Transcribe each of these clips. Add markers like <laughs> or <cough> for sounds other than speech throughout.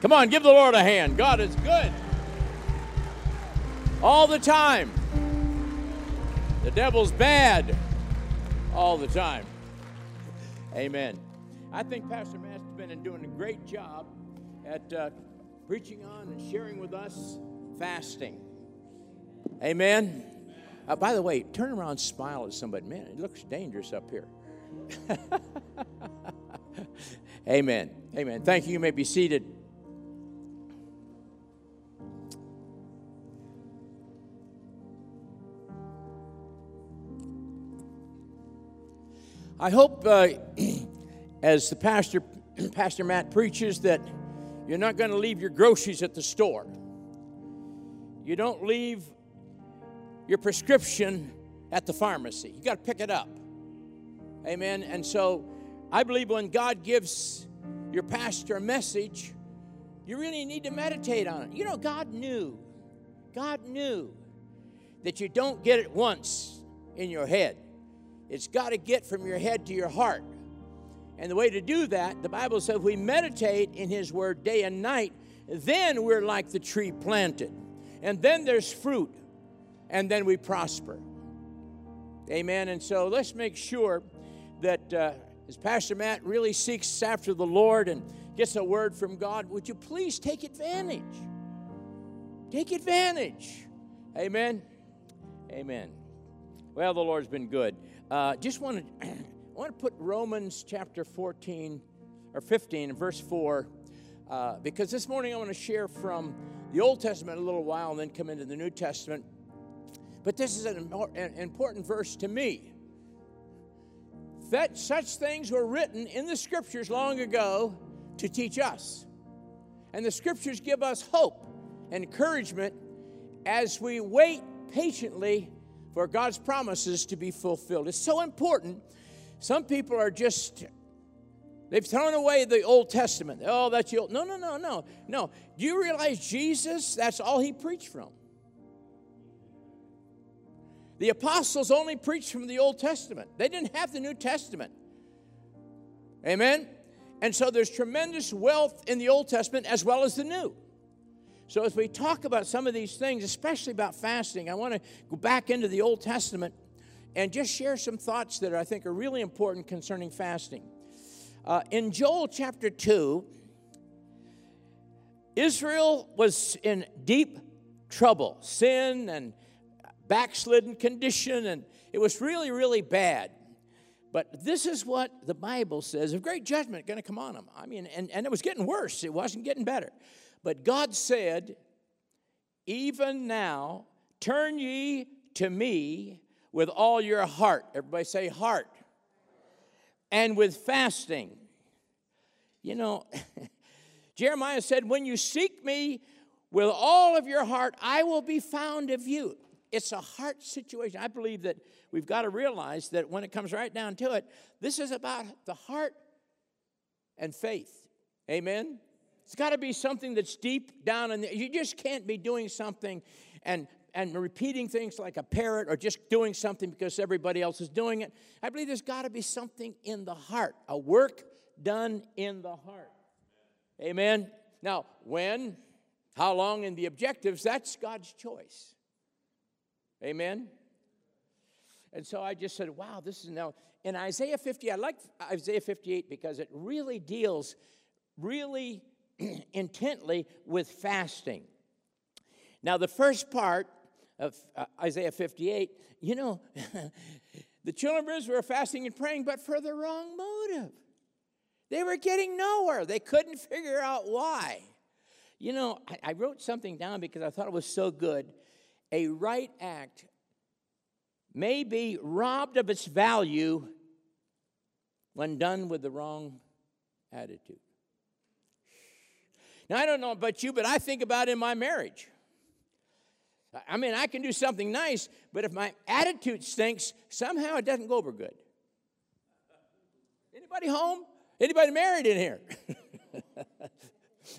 Come on, give the Lord a hand. God is good. All the time. The devil's bad. All the time. Amen. I think Pastor Matt's been doing a great job at uh, preaching on and sharing with us fasting. Amen. Uh, by the way, turn around, smile at somebody. Man, it looks dangerous up here. <laughs> Amen. Amen. Thank you. You may be seated. I hope uh, <clears throat> as the pastor, <clears throat> Pastor Matt preaches, that you're not going to leave your groceries at the store. You don't leave your prescription at the pharmacy. You got to pick it up. Amen. And so I believe when God gives your pastor a message, you really need to meditate on it. You know, God knew, God knew that you don't get it once in your head. It's got to get from your head to your heart. And the way to do that, the Bible says, we meditate in His Word day and night, then we're like the tree planted. And then there's fruit, and then we prosper. Amen. And so let's make sure that uh, as Pastor Matt really seeks after the Lord and gets a word from God, would you please take advantage? Take advantage. Amen. Amen. Well, the Lord's been good. Uh, just want to want to put Romans chapter 14 or 15 verse 4 uh, because this morning I want to share from the Old Testament a little while and then come into the New Testament. But this is an, an important verse to me. That such things were written in the scriptures long ago to teach us. And the scriptures give us hope and encouragement as we wait patiently for God's promises to be fulfilled. It's so important. Some people are just, they've thrown away the Old Testament. Oh, that's the old. No, no, no, no, no. Do you realize Jesus, that's all he preached from? The apostles only preached from the Old Testament, they didn't have the New Testament. Amen? And so there's tremendous wealth in the Old Testament as well as the New. So, as we talk about some of these things, especially about fasting, I want to go back into the Old Testament and just share some thoughts that I think are really important concerning fasting. Uh, in Joel chapter 2, Israel was in deep trouble, sin and backslidden condition, and it was really, really bad. But this is what the Bible says a great judgment going to come on them. I mean, and, and it was getting worse, it wasn't getting better. But God said, Even now, turn ye to me with all your heart. Everybody say, heart. And with fasting. You know, <laughs> Jeremiah said, When you seek me with all of your heart, I will be found of you. It's a heart situation. I believe that we've got to realize that when it comes right down to it, this is about the heart and faith. Amen? It's got to be something that's deep down in there. You just can't be doing something and and repeating things like a parrot or just doing something because everybody else is doing it. I believe there's got to be something in the heart, a work done in the heart. Amen. Now, when, how long, and the objectives, that's God's choice. Amen. And so I just said, wow, this is now in Isaiah 50. I like Isaiah 58 because it really deals really <clears throat> intently with fasting. Now, the first part of uh, Isaiah 58, you know, <laughs> the children of Israel were fasting and praying, but for the wrong motive. They were getting nowhere. They couldn't figure out why. You know, I, I wrote something down because I thought it was so good. A right act may be robbed of its value when done with the wrong attitude. Now, I don't know about you, but I think about in my marriage. I mean, I can do something nice, but if my attitude stinks, somehow it doesn't go over good. Anybody home? Anybody married in here? <laughs>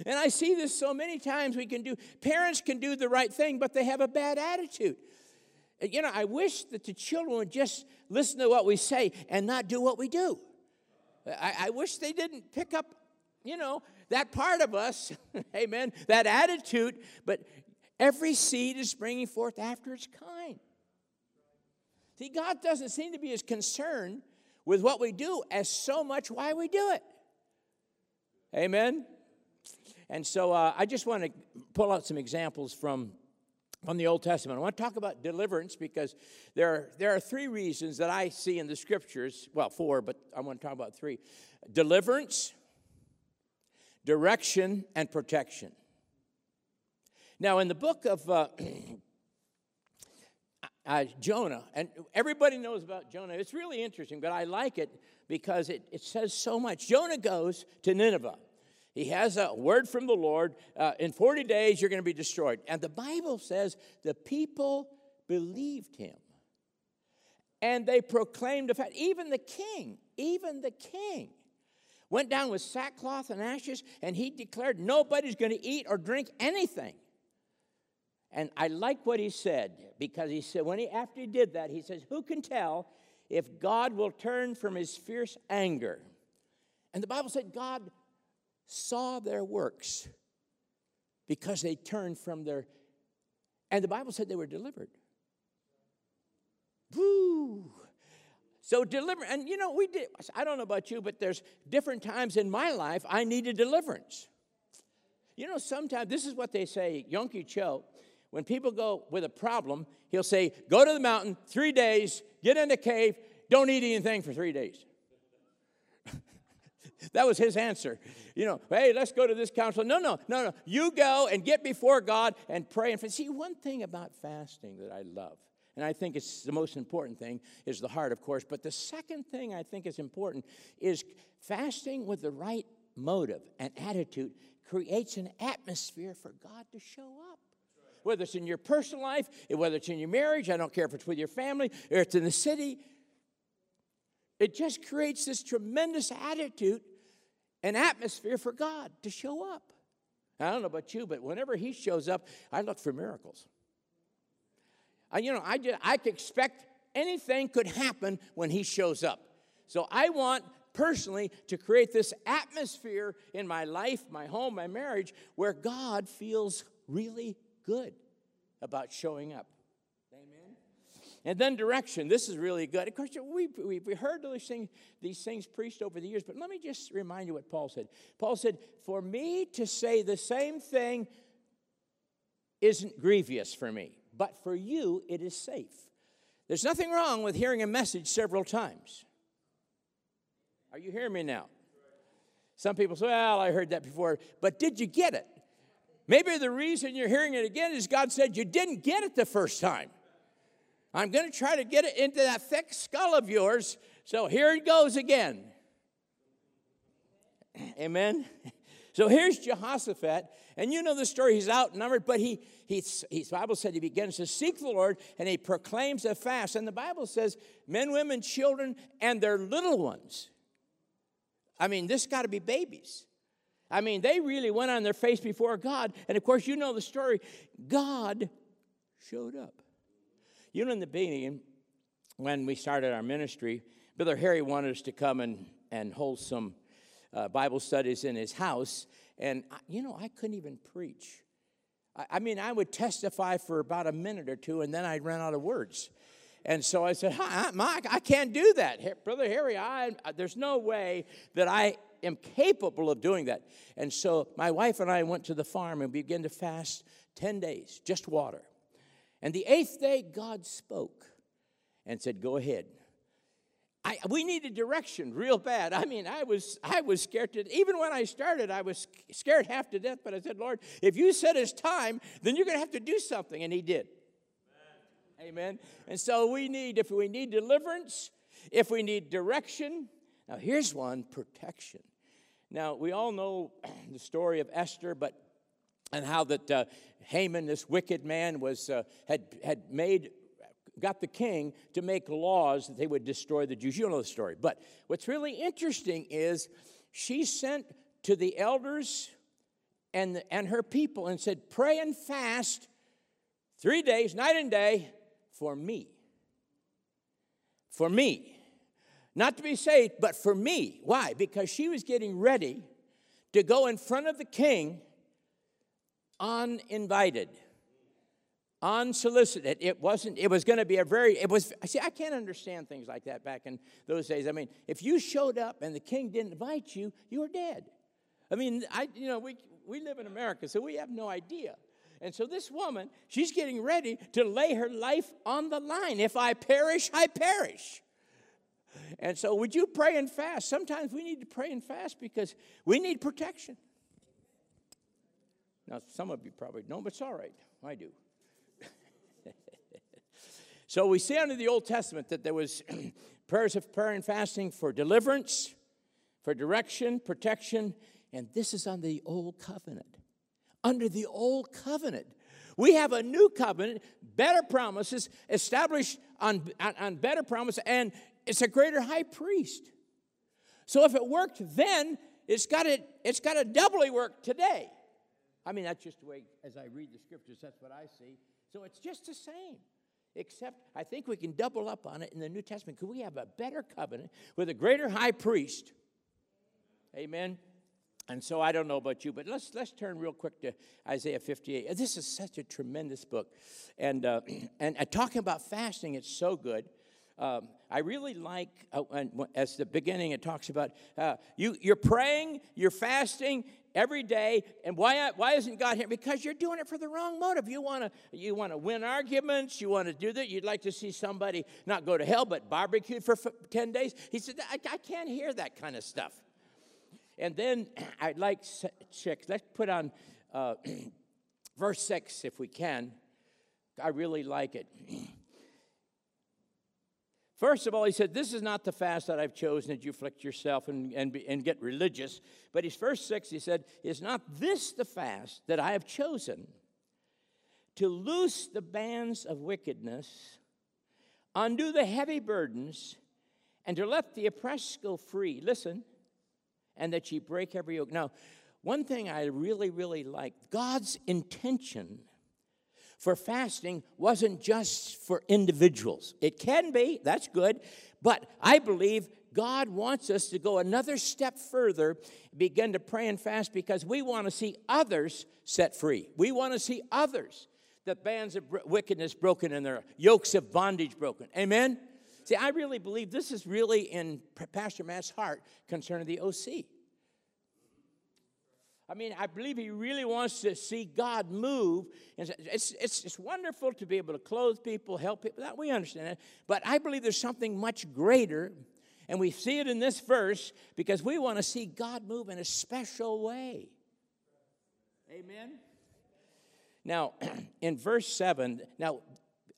and I see this so many times we can do, parents can do the right thing, but they have a bad attitude. You know, I wish that the children would just listen to what we say and not do what we do. I, I wish they didn't pick up, you know, that part of us, <laughs> amen, that attitude, but every seed is springing forth after its kind. See, God doesn't seem to be as concerned with what we do as so much why we do it. Amen? And so uh, I just want to pull out some examples from, from the Old Testament. I want to talk about deliverance because there are, there are three reasons that I see in the scriptures. Well, four, but I want to talk about three deliverance, direction, and protection. Now, in the book of uh, <clears throat> uh, Jonah, and everybody knows about Jonah. It's really interesting, but I like it because it, it says so much. Jonah goes to Nineveh. He has a word from the Lord. Uh, in 40 days, you're going to be destroyed. And the Bible says the people believed him. And they proclaimed the fact, even the king, even the king went down with sackcloth and ashes, and he declared nobody's going to eat or drink anything. And I like what he said because he said, when he, after he did that, he says, Who can tell if God will turn from his fierce anger? And the Bible said God saw their works because they turned from their, and the Bible said they were delivered. Woo! So deliver, and you know, we did, I don't know about you, but there's different times in my life I needed deliverance. You know, sometimes, this is what they say, Yonggi Cho, when people go with a problem, he'll say, Go to the mountain, three days, get in a cave, don't eat anything for three days. <laughs> that was his answer. You know, hey, let's go to this council. No, no, no, no. You go and get before God and pray. And see, one thing about fasting that I love, and I think it's the most important thing, is the heart, of course. But the second thing I think is important is fasting with the right motive and attitude creates an atmosphere for God to show up whether it's in your personal life, whether it's in your marriage, I don't care if it's with your family or it's in the city. It just creates this tremendous attitude and atmosphere for God to show up. I don't know about you, but whenever He shows up, I look for miracles. I, you know, I, just, I expect anything could happen when He shows up. So I want personally to create this atmosphere in my life, my home, my marriage, where God feels really good about showing up. Amen. And then direction. This is really good. Of course, we've, we've heard these things, these things preached over the years, but let me just remind you what Paul said. Paul said, For me to say the same thing isn't grievous for me, but for you it is safe. There's nothing wrong with hearing a message several times. Are you hearing me now? Some people say, Well, I heard that before, but did you get it? Maybe the reason you're hearing it again is God said you didn't get it the first time. I'm going to try to get it into that thick skull of yours. So here it goes again. <clears throat> Amen. So here's Jehoshaphat, and you know the story. He's outnumbered, but he, he, he, Bible said he begins to seek the Lord and he proclaims a fast. And the Bible says men, women, children, and their little ones. I mean, this got to be babies. I mean, they really went on their face before God. And of course, you know the story. God showed up. You know, in the beginning, when we started our ministry, Brother Harry wanted us to come and, and hold some uh, Bible studies in his house. And, you know, I couldn't even preach. I, I mean, I would testify for about a minute or two, and then I'd run out of words. And so I said, Hi, Mike, I can't do that. Brother Harry, I, there's no way that I am capable of doing that. And so my wife and I went to the farm and began to fast 10 days, just water. And the eighth day, God spoke and said, Go ahead. I, we needed direction real bad. I mean, I was I was scared to even when I started, I was scared half to death. But I said, Lord, if you said it's time, then you're going to have to do something, and He did. Amen. Amen. And so we need, if we need deliverance, if we need direction. Now here's one: protection. Now, we all know <clears throat> the story of Esther, but and how that uh, Haman, this wicked man, was uh, had had made got the king to make laws that they would destroy the Jews. You know the story. But what's really interesting is she sent to the elders and, and her people and said, Pray and fast three days, night and day, for me. For me. Not to be saved, but for me. Why? Because she was getting ready to go in front of the king uninvited, unsolicited. It wasn't, it was going to be a very, it was, see, I can't understand things like that back in those days. I mean, if you showed up and the king didn't invite you, you were dead. I mean, I, you know, we, we live in America, so we have no idea. And so this woman, she's getting ready to lay her life on the line. If I perish, I perish. And so, would you pray and fast? Sometimes we need to pray and fast because we need protection. Now, some of you probably don't, but it's all right. I do. So, we see under the Old Testament that there was <clears throat> prayers of prayer and fasting for deliverance, for direction, protection, and this is on the Old Covenant. Under the Old Covenant, we have a new covenant, better promises, established on, on, on better promise, and it's a greater high priest. So if it worked then, it's got to, it's got to doubly work today. I mean, that's just the way, as I read the scriptures, that's what I see. So it's just the same. Except I think we can double up on it in the New Testament because we have a better covenant with a greater high priest. Amen. And so I don't know about you, but let's let's turn real quick to Isaiah 58. This is such a tremendous book, and uh, <clears throat> and, and talking about fasting, it's so good. Um, I really like, uh, as the beginning, it talks about uh, you, you're praying, you're fasting every day, and why, why isn't God here? Because you're doing it for the wrong motive. You want to you wanna win arguments, you want to do that. You'd like to see somebody not go to hell, but barbecue for 10 days. He said, I, I can't hear that kind of stuff. And then <clears throat> I'd like check, let's put on uh, <clears throat> verse 6 if we can. I really like it. <clears throat> First of all, he said, This is not the fast that I've chosen that you afflict yourself and, and, be, and get religious. But his first six, he said, Is not this the fast that I have chosen to loose the bands of wickedness, undo the heavy burdens, and to let the oppressed go free? Listen, and that ye break every yoke. Now, one thing I really, really like God's intention for fasting wasn't just for individuals. It can be, that's good, but I believe God wants us to go another step further, begin to pray and fast because we want to see others set free. We want to see others, the bands of wickedness broken and their yokes of bondage broken. Amen? See, I really believe this is really in Pastor Matt's heart concerning the OC. I mean, I believe he really wants to see God move. And it's, it's, it's wonderful to be able to clothe people, help people. That we understand that. But I believe there's something much greater. And we see it in this verse because we want to see God move in a special way. Amen. Now, <clears throat> in verse 7, now,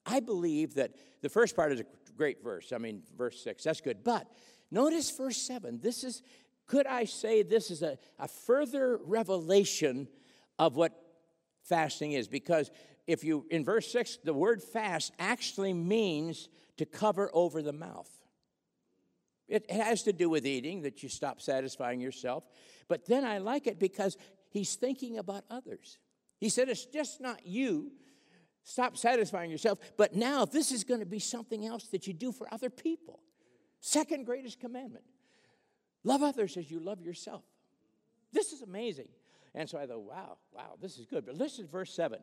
I believe that the first part is a great verse. I mean, verse 6, that's good. But notice verse 7. This is could I say this is a, a further revelation of what fasting is? Because if you, in verse 6, the word fast actually means to cover over the mouth. It has to do with eating, that you stop satisfying yourself. But then I like it because he's thinking about others. He said, It's just not you. Stop satisfying yourself. But now this is going to be something else that you do for other people. Second greatest commandment Love others as you love yourself. This is amazing. And so I thought, wow, wow, this is good. But listen to verse 7.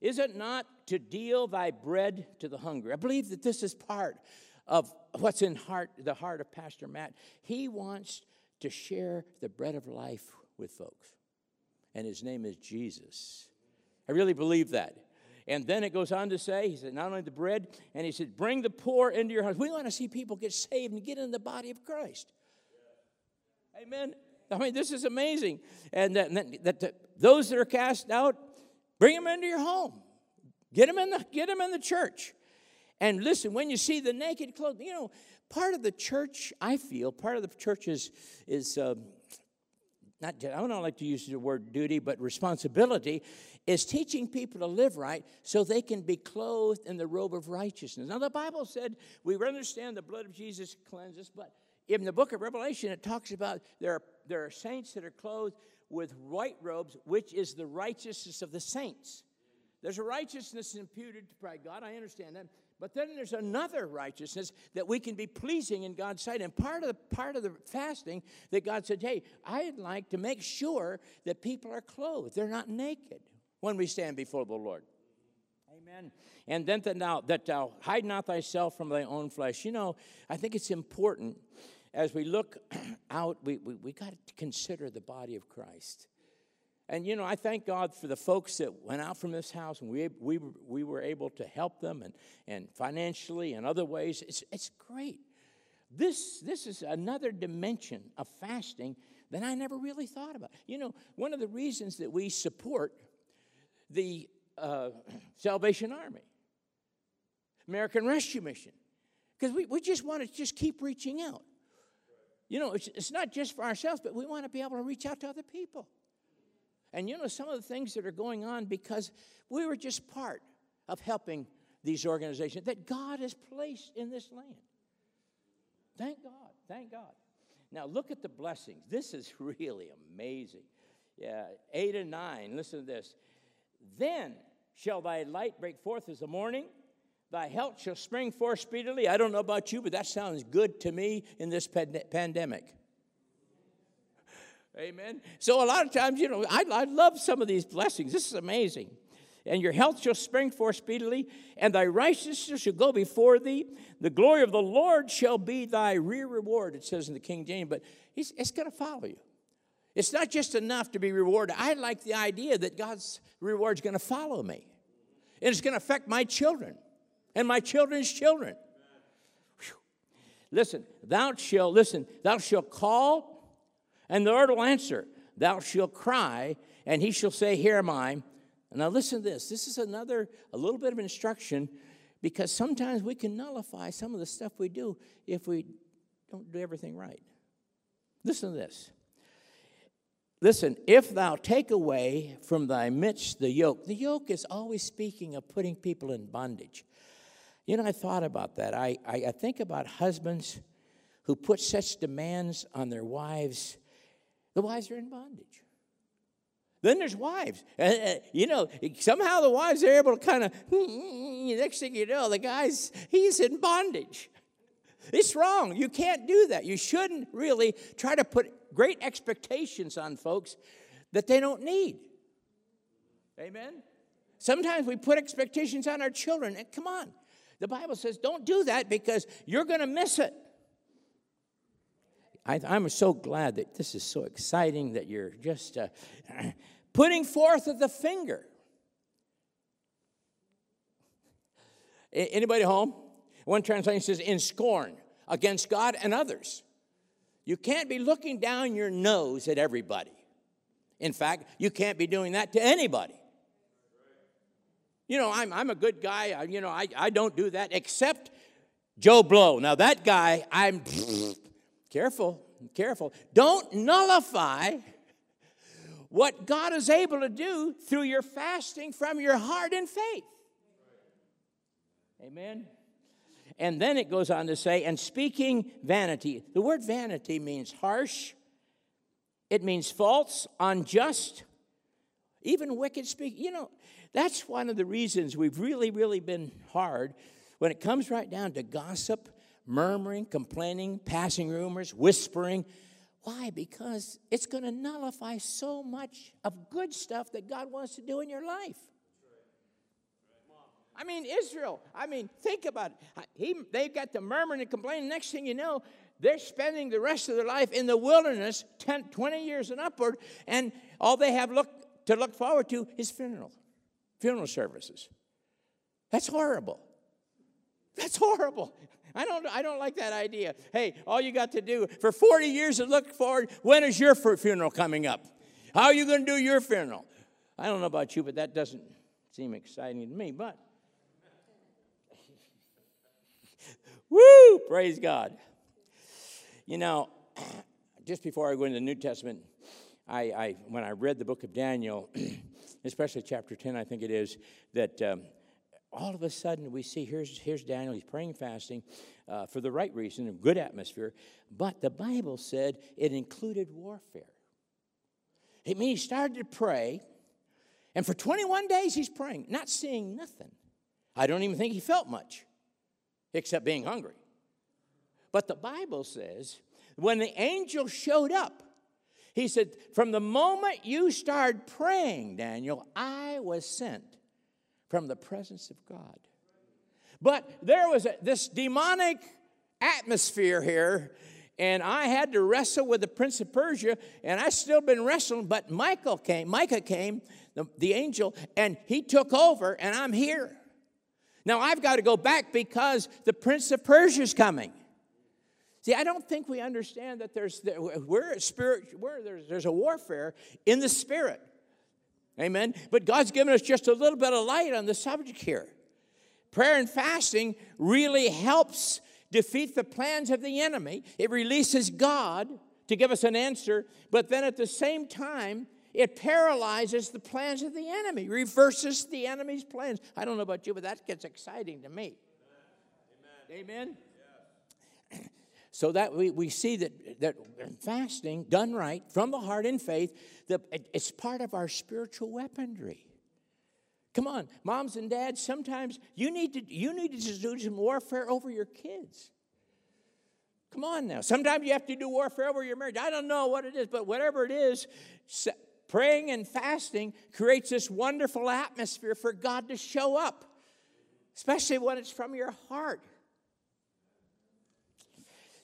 Is it not to deal thy bread to the hungry? I believe that this is part of what's in heart, the heart of Pastor Matt. He wants to share the bread of life with folks. And his name is Jesus. I really believe that. And then it goes on to say, he said, not only the bread, and he said, bring the poor into your house. We want to see people get saved and get in the body of Christ. Amen. I mean, this is amazing. And that, that, that those that are cast out, bring them into your home. Get them in the, get them in the church. And listen, when you see the naked clothes, you know, part of the church, I feel, part of the church is, is uh, not, I don't like to use the word duty, but responsibility is teaching people to live right so they can be clothed in the robe of righteousness. Now, the Bible said we understand the blood of Jesus cleanses, but in the book of Revelation, it talks about there are, there are saints that are clothed with white robes, which is the righteousness of the saints. There's a righteousness imputed to God. I understand that. But then there's another righteousness that we can be pleasing in God's sight. And part of the part of the fasting that God said, "Hey, I'd like to make sure that people are clothed; they're not naked when we stand before the Lord." Amen. And then that thou, that thou hide not thyself from thy own flesh. You know, I think it's important as we look <clears throat> out. We we, we got to consider the body of Christ. And you know, I thank God for the folks that went out from this house and we, we, we were able to help them and, and financially and other ways. It's, it's great. This, this is another dimension of fasting that I never really thought about. You know, one of the reasons that we support the uh, <clears throat> Salvation Army, American Rescue Mission, because we, we just want to just keep reaching out. You know, it's, it's not just for ourselves, but we want to be able to reach out to other people. And you know, some of the things that are going on because we were just part of helping these organizations that God has placed in this land. Thank God. Thank God. Now, look at the blessings. This is <laughs> really amazing. Yeah, eight and nine. Listen to this. Then shall thy light break forth as the morning, thy health shall spring forth speedily. I don't know about you, but that sounds good to me in this pandemic. <laughs> Amen. So a lot of times, you know, I, I love some of these blessings. This is amazing. And your health shall spring forth speedily, and thy righteousness shall go before thee. The glory of the Lord shall be thy rear reward, it says in the King James, but it's going to follow you. It's not just enough to be rewarded. I like the idea that God's reward is going to follow me, and it's going to affect my children and my children's children. Whew. Listen, thou shalt, listen, thou shalt call and the Lord will answer, Thou shalt cry, and he shall say, Here am I. Now listen to this. This is another, a little bit of instruction, because sometimes we can nullify some of the stuff we do if we don't do everything right. Listen to this. Listen, if thou take away from thy midst the yoke, the yoke is always speaking of putting people in bondage. You know, I thought about that. I, I, I think about husbands who put such demands on their wives the wives are in bondage. Then there's wives. Uh, uh, you know, somehow the wives are able to kind of, <laughs> next thing you know, the guy's, he's in bondage. It's wrong. You can't do that. You shouldn't really try to put great expectations on folks that they don't need. Amen? Sometimes we put expectations on our children. And come on. The Bible says don't do that because you're going to miss it. I, am so glad that this is so exciting that you're just uh, <clears throat> putting forth of the finger. Anybody home? One translation says, in scorn against God and others. You can't be looking down your nose at everybody. In fact, you can't be doing that to anybody. You know, I'm, I'm a good guy. I, you know, I, I don't do that except Joe Blow. Now, that guy, I'm <sniffs> Careful, careful. Don't nullify what God is able to do through your fasting from your heart and faith. Amen. And then it goes on to say, and speaking vanity. The word vanity means harsh, it means false, unjust, even wicked speak. You know, that's one of the reasons we've really, really been hard when it comes right down to gossip murmuring, complaining, passing rumors, whispering. Why? Because it's going to nullify so much of good stuff that God wants to do in your life. I mean, Israel, I mean, think about it. He, they've got the murmuring and complaining. Next thing you know, they're spending the rest of their life in the wilderness, 10, 20 years and upward, and all they have look, to look forward to is funeral, funeral services. That's horrible. That's horrible. I don't, I don't like that idea. Hey, all you got to do for 40 years to look forward, when is your funeral coming up? How are you going to do your funeral? I don't know about you, but that doesn't seem exciting to me, but. <laughs> Woo! Praise God. You know, <clears throat> just before I go into the New Testament, I, I when I read the book of Daniel, <clears throat> especially chapter 10, I think it is, that um, all of a sudden we see here's, here's Daniel, he's praying, fasting uh, for the right reason, a good atmosphere, but the Bible said it included warfare. It means he started to pray, and for 21 days he's praying, not seeing nothing. I don't even think he felt much. except being hungry. But the Bible says when the angel showed up, he said, From the moment you started praying, Daniel, I was sent from the presence of God. But there was a, this demonic atmosphere here, and I had to wrestle with the prince of Persia, and I still been wrestling. But Michael came, Micah came, the, the angel, and he took over, and I'm here. Now I've got to go back because the prince of Persia is coming. See, I don't think we understand that there's we're spirit, we're, there's, there's a warfare in the spirit. Amen. But God's given us just a little bit of light on the subject here. Prayer and fasting really helps defeat the plans of the enemy. It releases God to give us an answer, but then at the same time, it paralyzes the plans of the enemy, reverses the enemy's plans. I don't know about you, but that gets exciting to me. Amen. Amen. So that we, we see that, that fasting done right from the heart in faith, that it's part of our spiritual weaponry. Come on, moms and dads, sometimes you need to you need to do some warfare over your kids. Come on now. Sometimes you have to do warfare over your marriage. I don't know what it is, but whatever it is, praying and fasting creates this wonderful atmosphere for God to show up, especially when it's from your heart.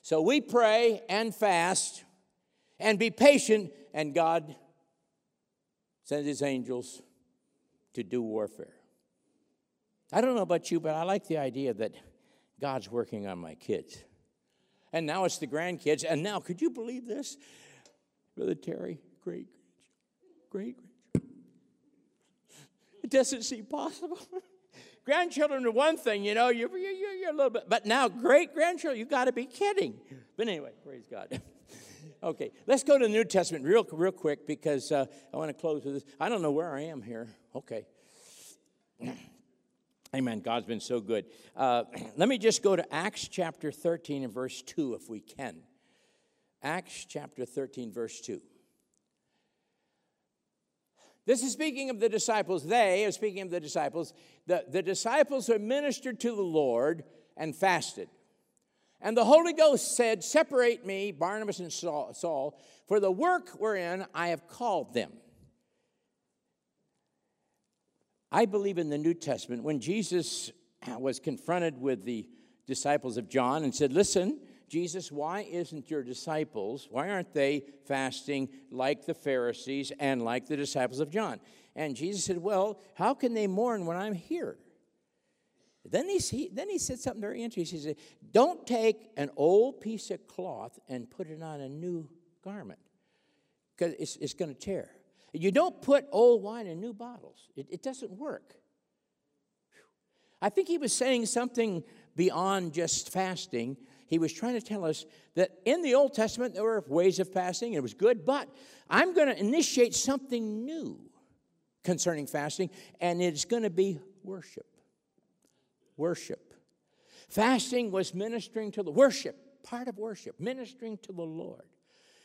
So we pray and fast and be patient, and God sends his angels to do warfare. I don't know about you, but I like the idea that God's working on my kids. And now it's the grandkids. And now, could you believe this? Brother Terry, great, great, great. It doesn't seem possible. <laughs> grandchildren are one thing, you know, you're, you're, you're a little bit, but now great grandchildren, you've got to be kidding. But anyway, praise God. <laughs> okay, let's go to the New Testament real, real quick because uh, I want to close with this. I don't know where I am here. Okay. <clears throat> Amen. God's been so good. Uh, <clears throat> let me just go to Acts chapter 13 and verse 2 if we can. Acts chapter 13, verse 2. This is speaking of the disciples. They are speaking of the disciples. The, the disciples are ministered to the Lord and fasted. And the Holy Ghost said, Separate me, Barnabas and Saul, for the work wherein I have called them. I believe in the New Testament when Jesus was confronted with the disciples of John and said, Listen, Jesus, why isn't your disciples, why aren't they fasting like the Pharisees and like the disciples of John? And Jesus said, Well, how can they mourn when I'm here? Then he, he, then he said something very interesting. He said, Don't take an old piece of cloth and put it on a new garment because it's, it's going to tear. You don't put old wine in new bottles, it, it doesn't work. I think he was saying something beyond just fasting he was trying to tell us that in the Old Testament there were ways of fasting, it was good, but I'm going to initiate something new concerning fasting, and it's going to be worship. Worship. Fasting was ministering to the worship, part of worship, ministering to the Lord.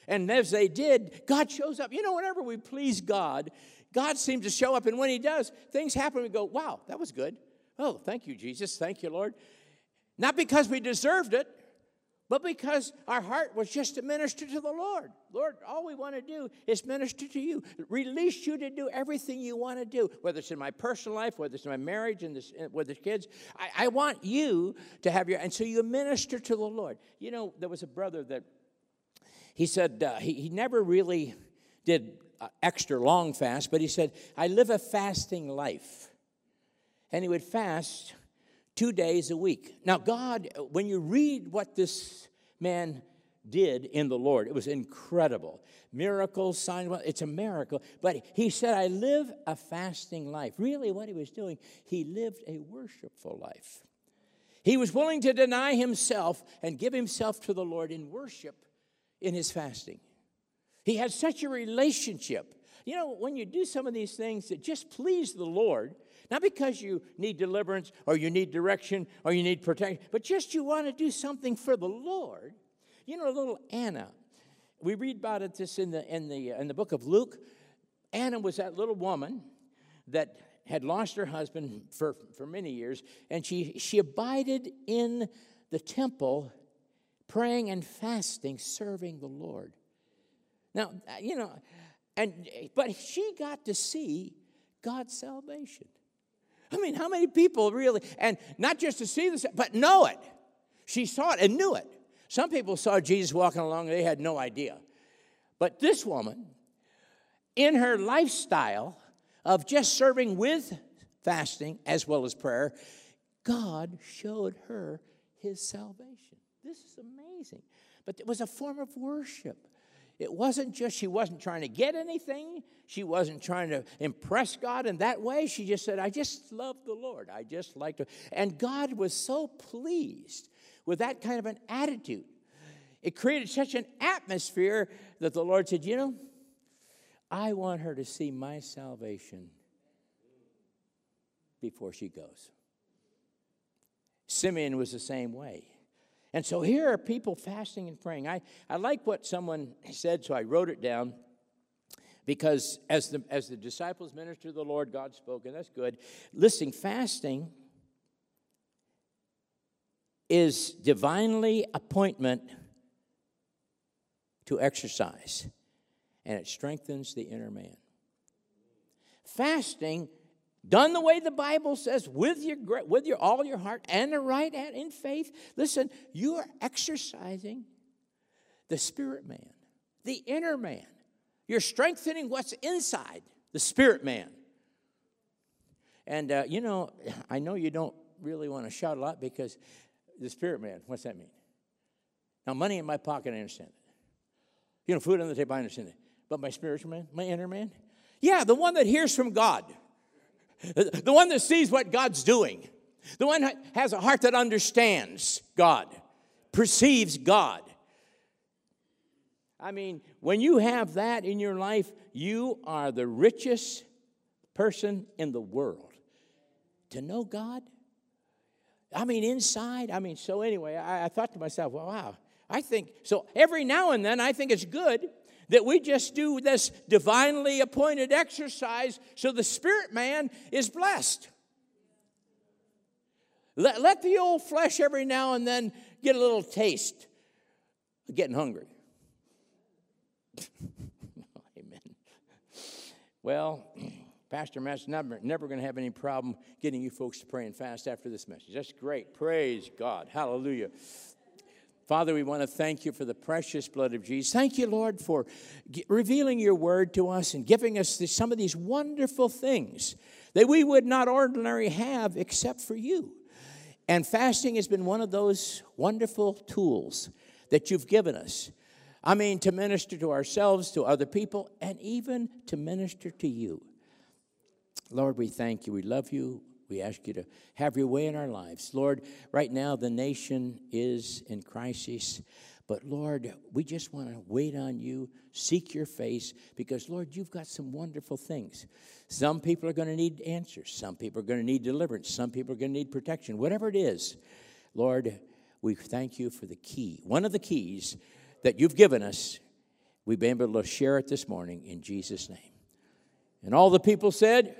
And as they did, God shows up. You know, whenever we please God, God seems to show up. And when He does, things happen. We go, wow, that was good. Oh, thank you, Jesus. Thank you, Lord. Not because we deserved it, but because our heart was just to minister to the Lord. Lord, all we want to do is minister to you, release you to do everything you want to do, whether it's in my personal life, whether it's in my marriage, and with the kids. I, I want you to have your, and so you minister to the Lord. You know, there was a brother that he said uh, he, he never really did uh, extra long fast, but he said, I live a fasting life. And he would fast two days a week. Now, God, when you read what this man did in the Lord, it was incredible. Miracles, signs, it's a miracle. But he said, I live a fasting life. Really, what he was doing, he lived a worshipful life. He was willing to deny himself and give himself to the Lord in worship in his fasting. He had such a relationship. You know, when you do some of these things that just please the Lord, not because you need deliverance or you need direction or you need protection, but just you want to do something for the Lord. You know, little Anna. We read about it this in the in the uh, in the book of Luke. Anna was that little woman that had lost her husband for, for many years, and she, she abided in the temple, praying and fasting, serving the Lord. Now, uh, you know, and but she got to see God's salvation. I mean, how many people really, and not just to see this, but know it. She saw it and knew it. Some people saw Jesus walking along, they had no idea. But this woman, in her lifestyle of just serving with fasting as well as prayer, God showed her his salvation. This is amazing. But it was a form of worship. It wasn't just, she wasn't trying to get anything. She wasn't trying to impress God in that way. She just said, I just love the Lord. I just like to. And God was so pleased with that kind of an attitude. It created such an atmosphere that the Lord said, You know, I want her to see my salvation before she goes. Simeon was the same way. And so here are people fasting and praying. I, I like what someone said, so I wrote it down because as the, as the disciples ministered to the Lord, God spoke, and that's good. Listening, fasting is divinely appointment to exercise, and it strengthens the inner man. Fasting done the way the Bible says, with your with your all your heart and the right hand in faith. Listen, you are exercising the spirit man, the inner man. You're strengthening what's inside the spirit man. And uh, you know, <laughs> I know you don't really want to shout a lot because the spirit man. What's that mean? Now, money in my pocket, I understand it. You know, food on the table, I understand it. But my spiritual man, my inner man, yeah, the one that hears from God. The one that sees what God's doing. The one that has a heart that understands God, perceives God. I mean, when you have that in your life, you are the richest person in the world. To know God, I mean, inside, I mean, so anyway, I, I thought to myself, well, wow, I think, so every now and then I think it's good that we just do this divinely appointed exercise so the spirit man is blessed. Let, let the old flesh every now and then get a little taste of getting hungry. <laughs> Amen. Well, Pastor Matt's never, never going to have any problem getting you folks to pray and fast after this message. That's great. Praise God. Hallelujah. Father, we want to thank you for the precious blood of Jesus. Thank you, Lord, for revealing your word to us and giving us this, some of these wonderful things that we would not ordinarily have except for you. And fasting has been one of those wonderful tools that you've given us. I mean, to minister to ourselves, to other people, and even to minister to you. Lord, we thank you. We love you. We ask you to have your way in our lives. Lord, right now the nation is in crisis. But Lord, we just want to wait on you, seek your face, because Lord, you've got some wonderful things. Some people are going to need answers. Some people are going to need deliverance. Some people are going to need protection. Whatever it is, Lord, we thank you for the key. One of the keys that you've given us, we've been able to share it this morning in Jesus' name. And all the people said,